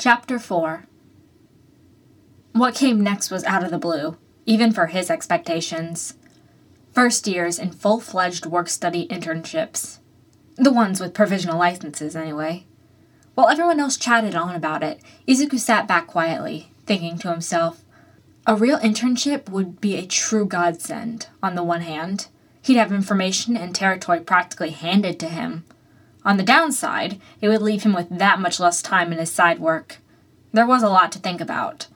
Chapter 4 What came next was out of the blue, even for his expectations. First years in full fledged work study internships. The ones with provisional licenses, anyway. While everyone else chatted on about it, Izuku sat back quietly, thinking to himself, a real internship would be a true godsend, on the one hand. He'd have information and territory practically handed to him. On the downside, it would leave him with that much less time in his side work. There was a lot to think about.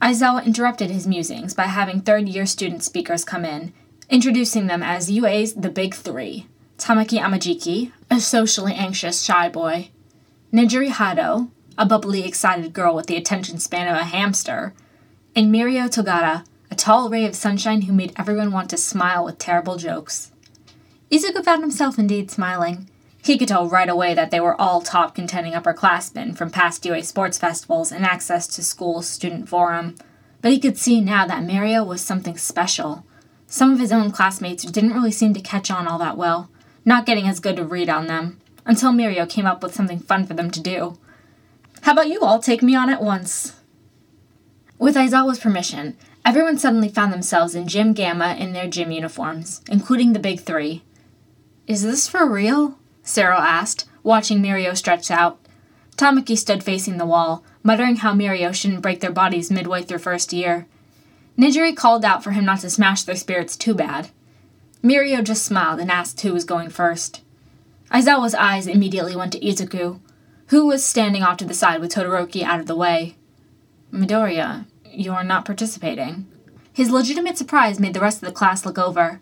Aizawa interrupted his musings by having third year student speakers come in, introducing them as UA's The Big Three Tamaki Amajiki, a socially anxious shy boy, Nejire Hado, a bubbly excited girl with the attention span of a hamster, and Mirio Togata, a tall ray of sunshine who made everyone want to smile with terrible jokes. Izuku found himself indeed smiling. He could tell right away that they were all top contending upperclassmen from past UA sports festivals and access to school's student forum. But he could see now that Mirio was something special. Some of his own classmates didn't really seem to catch on all that well, not getting as good a read on them, until Mirio came up with something fun for them to do. How about you all take me on at once? With Aizawa's permission, everyone suddenly found themselves in Gym Gamma in their gym uniforms, including the big three. Is this for real? Sero asked, watching Mirio stretch out. Tamaki stood facing the wall, muttering how Mirio shouldn't break their bodies midway through first year. Nejire called out for him not to smash their spirits too bad. Mirio just smiled and asked who was going first. Aizawa's eyes immediately went to Izuku, who was standing off to the side with Todoroki out of the way. Midoriya, you're not participating. His legitimate surprise made the rest of the class look over.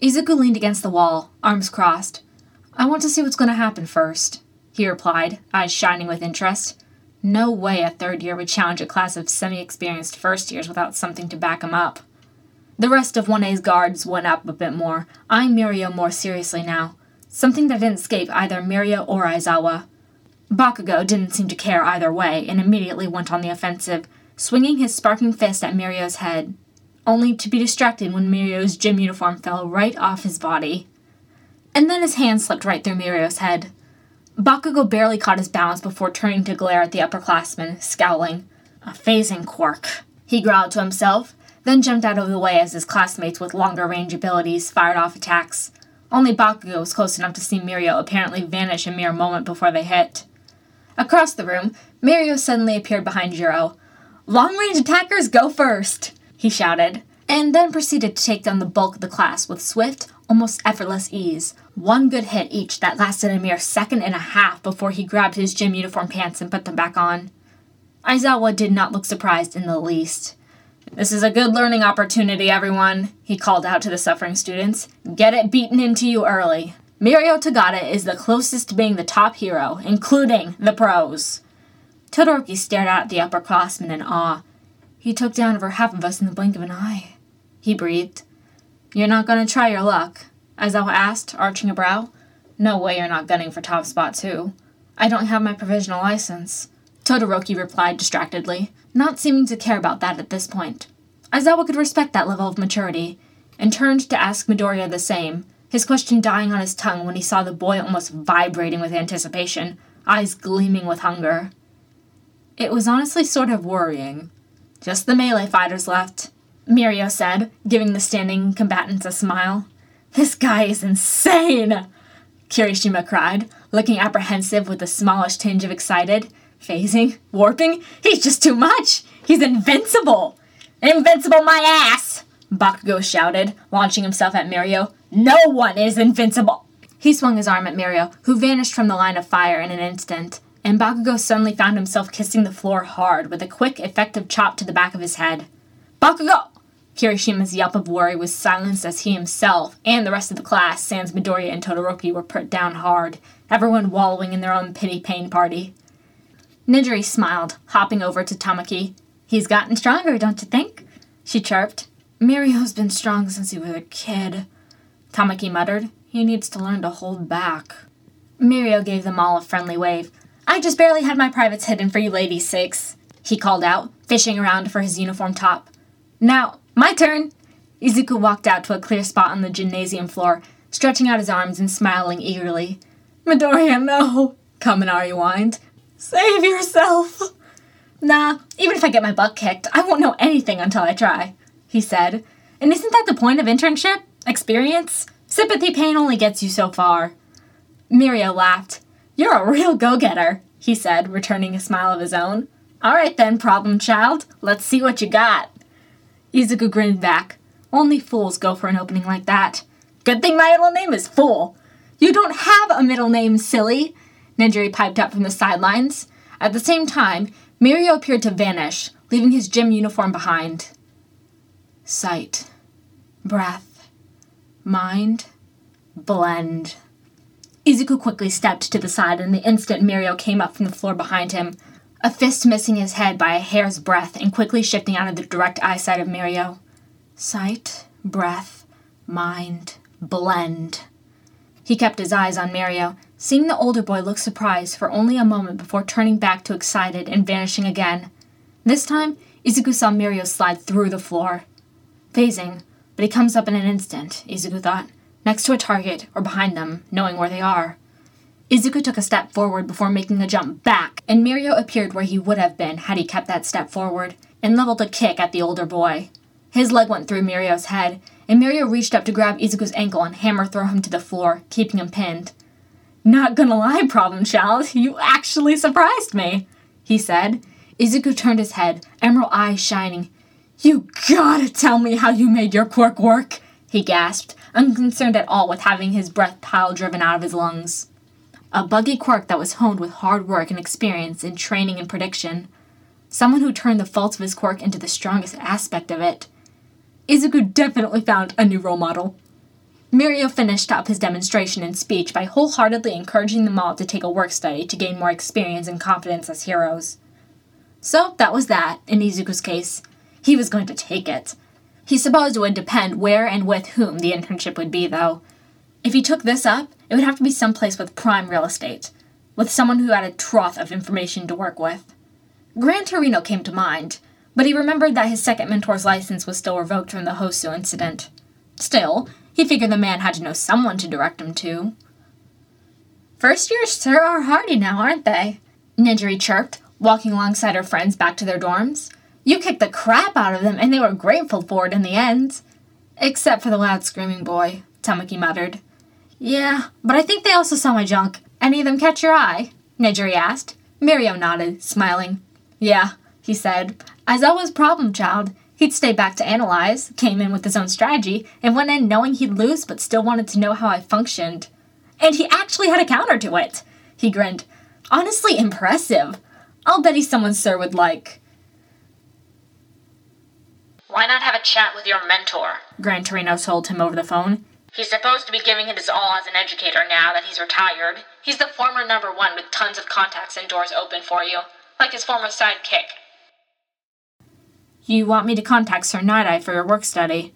Izuku leaned against the wall, arms crossed. I want to see what's going to happen first, he replied, eyes shining with interest. No way a third year would challenge a class of semi experienced first years without something to back him up. The rest of 1A's guards went up a bit more, eyeing Mirio more seriously now, something that didn't escape either Mirio or Aizawa. Bakugo didn't seem to care either way and immediately went on the offensive, swinging his sparking fist at Mirio's head, only to be distracted when Mirio's gym uniform fell right off his body. And then his hand slipped right through Mirio's head. Bakugo barely caught his balance before turning to glare at the upperclassman, scowling. A phasing quirk, he growled to himself, then jumped out of the way as his classmates with longer range abilities fired off attacks. Only Bakugo was close enough to see Mirio apparently vanish a mere moment before they hit. Across the room, Mirio suddenly appeared behind Jiro. Long range attackers go first, he shouted, and then proceeded to take down the bulk of the class with swift, almost effortless ease. One good hit each that lasted a mere second and a half before he grabbed his gym uniform pants and put them back on. Aizawa did not look surprised in the least. This is a good learning opportunity, everyone, he called out to the suffering students. Get it beaten into you early. Mirio Togata is the closest to being the top hero, including the pros. Todoroki stared out at the upperclassmen in awe. He took down over half of us in the blink of an eye. He breathed. You're not to try your luck? Aizawa asked, arching a brow. No way you're not gunning for top spot, too. I don't have my provisional license. Todoroki replied distractedly, not seeming to care about that at this point. Aizawa could respect that level of maturity, and turned to ask Midoriya the same, his question dying on his tongue when he saw the boy almost vibrating with anticipation, eyes gleaming with hunger. It was honestly sort of worrying. Just the melee fighters left. Mirio said, giving the standing combatants a smile. This guy is insane! Kirishima cried, looking apprehensive with a smallish tinge of excited. Phasing? Warping? He's just too much! He's invincible! Invincible my ass! Bakugo shouted, launching himself at Mirio. No one is invincible! He swung his arm at Mirio, who vanished from the line of fire in an instant, and Bakugo suddenly found himself kissing the floor hard with a quick, effective chop to the back of his head. Bakugo! Kirishima's yelp of worry was silenced as he himself and the rest of the class, sans Midoriya and Todoroki, were put down hard, everyone wallowing in their own pity pain party. Nejire smiled, hopping over to Tamaki. He's gotten stronger, don't you think? She chirped. Mirio's been strong since he was a kid. Tamaki muttered. He needs to learn to hold back. Mirio gave them all a friendly wave. I just barely had my privates hidden for you ladies' sakes, he called out, fishing around for his uniform top. Now, my turn! Izuku walked out to a clear spot on the gymnasium floor, stretching out his arms and smiling eagerly. Midoriya, no! Kaminari whined. Save yourself! Nah, even if I get my butt kicked, I won't know anything until I try, he said. And isn't that the point of internship? Experience? Sympathy pain only gets you so far. Mirio laughed. You're a real go getter, he said, returning a smile of his own. All right then, problem child. Let's see what you got. Izuku grinned back. Only fools go for an opening like that. Good thing my middle name is Fool. You don't have a middle name, silly, Nejire piped up from the sidelines. At the same time, Mirio appeared to vanish, leaving his gym uniform behind. Sight, breath, mind, blend. Izuku quickly stepped to the side, and the instant Mirio came up from the floor behind him, a fist missing his head by a hair's breadth and quickly shifting out of the direct eyesight of Mirio. Sight, breath, mind, blend. He kept his eyes on Mirio, seeing the older boy look surprised for only a moment before turning back to excited and vanishing again. This time, Izuku saw Mirio slide through the floor. Phasing, but he comes up in an instant, Izuku thought, next to a target or behind them, knowing where they are. Izuku took a step forward before making a jump back, and Mirio appeared where he would have been had he kept that step forward, and leveled a kick at the older boy. His leg went through Mirio's head, and Mirio reached up to grab Izuku's ankle and hammer throw him to the floor, keeping him pinned. Not gonna lie, problem child, you actually surprised me, he said. Izuku turned his head, emerald eyes shining. You gotta tell me how you made your quirk work, he gasped, unconcerned at all with having his breath pile driven out of his lungs a buggy quirk that was honed with hard work and experience in training and prediction. Someone who turned the faults of his quirk into the strongest aspect of it. Izuku definitely found a new role model. Mirio finished up his demonstration and speech by wholeheartedly encouraging them all to take a work study to gain more experience and confidence as heroes. So that was that, in Izuku's case. He was going to take it. He supposed it would depend where and with whom the internship would be, though. If he took this up, it would have to be someplace with prime real estate, with someone who had a trough of information to work with. Gran Torino came to mind, but he remembered that his second mentor's license was still revoked from the Hosu incident. Still, he figured the man had to know someone to direct him to. First years sure are hardy now, aren't they? Nejire chirped, walking alongside her friends back to their dorms. You kicked the crap out of them, and they were grateful for it in the end. Except for the loud screaming boy, Tamaki muttered. Yeah, but I think they also saw my junk. Any of them catch your eye? Nejire asked. Mirio nodded, smiling. Yeah, he said. Aizawa was problem child. He'd stay back to analyze, came in with his own strategy, and went in knowing he'd lose but still wanted to know how I functioned. And he actually had a counter to it. He grinned. Honestly impressive. I'll bet he's someone Sir would like. Why not have a chat with your mentor? Gran Torino told him over the phone. He's supposed to be giving it his all as an educator now that he's retired. He's the former number one with tons of contacts and doors open for you, like his former sidekick. You want me to contact Sir Night for your work study?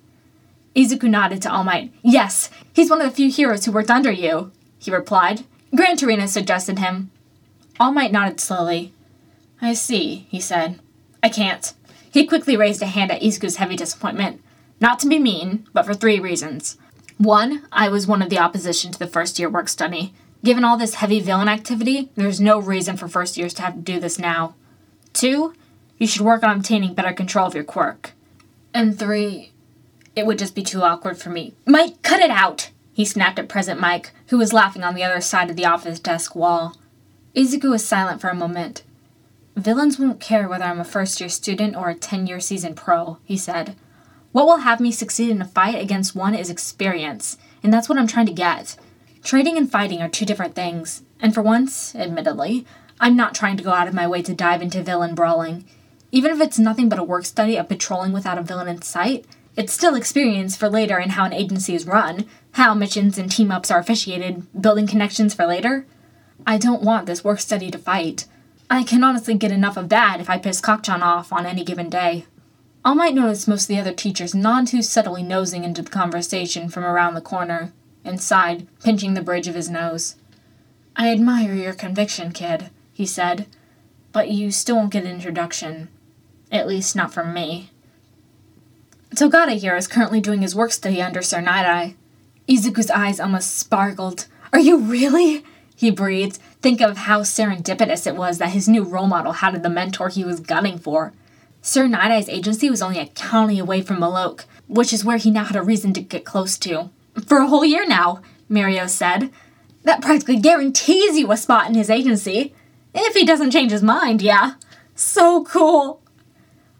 Izuku nodded to All Might. Yes, he's one of the few heroes who worked under you, he replied. Gran Torino suggested him. All Might nodded slowly. I see, he said. I can't. He quickly raised a hand at Izuku's heavy disappointment. Not to be mean, but for three reasons. One, I was one of the opposition to the first year work study. Given all this heavy villain activity, there's no reason for first years to have to do this now. Two, you should work on obtaining better control of your quirk. And three, it would just be too awkward for me. Mike, cut it out! He snapped at Present Mic, who was laughing on the other side of the office desk wall. Izuku was silent for a moment. Villains won't care whether I'm a first year student or a 10 year seasoned pro, he said. What will have me succeed in a fight against one is experience, and that's what I'm trying to get. Trading and fighting are two different things, and for once, admittedly, I'm not trying to go out of my way to dive into villain brawling. Even if it's nothing but a work study of patrolling without a villain in sight, it's still experience for later in how an agency is run, how missions and team ups are officiated, building connections for later. I don't want this work study to fight. I can honestly get enough of that if I piss Kacchan off on any given day. All Might notice most of the other teachers none too subtly nosing into the conversation from around the corner, and sighed, pinching the bridge of his nose. I admire your conviction, kid, he said, but you still won't get an introduction. At least not from me. Togata here is currently doing his work study under Sir Nighteye. Izuku's eyes almost sparkled. Are you really? he breathed. Think of how serendipitous it was that his new role model had the mentor he was gunning for. Sir Night agency was only a county away from Maloke, which is where he now had a reason to get close to. For a whole year now, Mirio said. That practically guarantees you a spot in his agency. If he doesn't change his mind, yeah. So cool.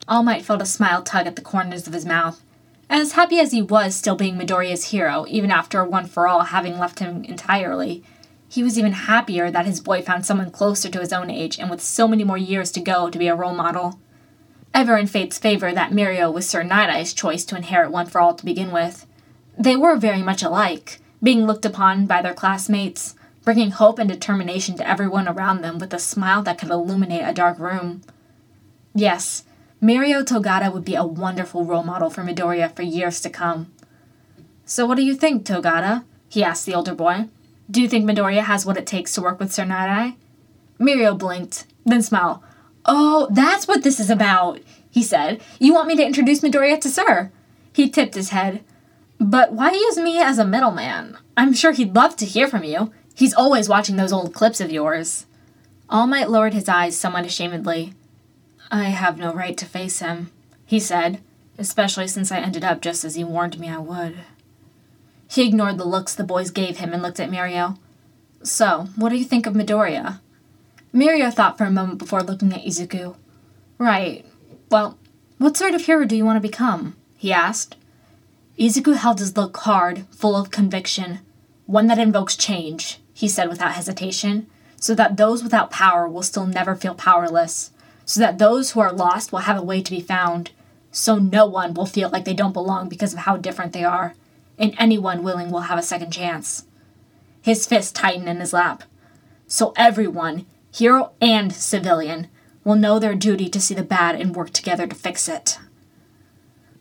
All Might felt a smile tug at the corners of his mouth. As happy as he was still being Midoriya's hero, even after One for All having left him entirely, he was even happier that his boy found someone closer to his own age and with so many more years to go to be a role model. Ever in fate's favor that Mirio was Sir Night choice to inherit One for All to begin with. They were very much alike, being looked upon by their classmates, bringing hope and determination to everyone around them with a smile that could illuminate a dark room. Yes, Mirio Togata would be a wonderful role model for Midoriya for years to come. So what do you think, Togata? he asked the older boy. Do you think Midoriya has what it takes to work with Sir Nighteye? Mirio blinked, then smiled. Oh, that's what this is about, he said. You want me to introduce Midoriya to Sir? He tipped his head. But why use me as a middleman? I'm sure he'd love to hear from you. He's always watching those old clips of yours. All Might lowered his eyes somewhat ashamedly. I have no right to face him, he said, especially since I ended up just as he warned me I would. He ignored the looks the boys gave him and looked at Mirio. So, what do you think of Midoriya? Mirio thought for a moment before looking at Izuku. Right. Well, what sort of hero do you want to become? he asked. Izuku held his look hard, full of conviction. One that invokes change, he said without hesitation, so that those without power will still never feel powerless so that those who are lost will have a way to be found, so no one will feel like they don't belong because of how different they are, and anyone willing will have a second chance. His fist tightened in his lap. So everyone, hero and civilian, will know their duty to see the bad and work together to fix it.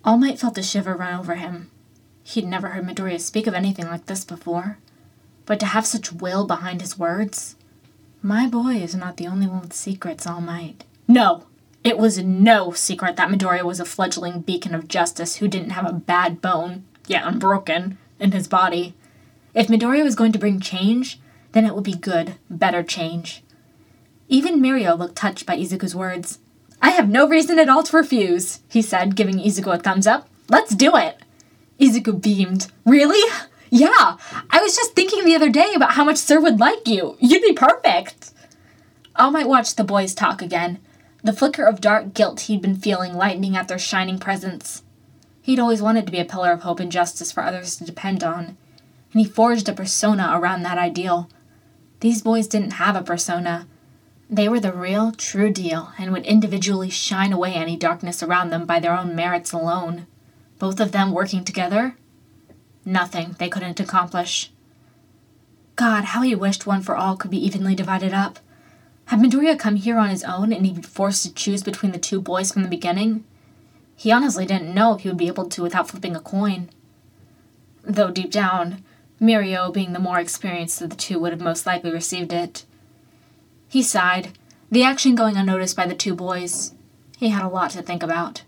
All Might felt a shiver run over him. He'd never heard Midoriya speak of anything like this before. But to have such will behind his words? My boy is not the only one with secrets, All Might. No, it was no secret that Midoriya was a fledgling beacon of justice who didn't have a bad bone, yet unbroken, in his body. If Midoriya was going to bring change, then it would be good, better change. Even Mirio looked touched by Izuku's words. I have no reason at all to refuse, he said, giving Izuku a thumbs up. Let's do it. Izuku beamed. Really? Yeah, I was just thinking the other day about how much Sir would like you. You'd be perfect. All Might watch the boys talk again, the flicker of dark guilt he'd been feeling lightening at their shining presence. He'd always wanted to be a pillar of hope and justice for others to depend on, and he forged a persona around that ideal. These boys didn't have a persona. They were the real, true deal and would individually shine away any darkness around them by their own merits alone. Both of them working together? Nothing they couldn't accomplish. God, how he wished One for All could be evenly divided up. Had Midoriya come here on his own and he'd be forced to choose between the two boys from the beginning? He honestly didn't know if he would be able to without flipping a coin. Though deep down, Mirio, being the more experienced of the two, would have most likely received it. He sighed, the action going unnoticed by the two boys. He had a lot to think about.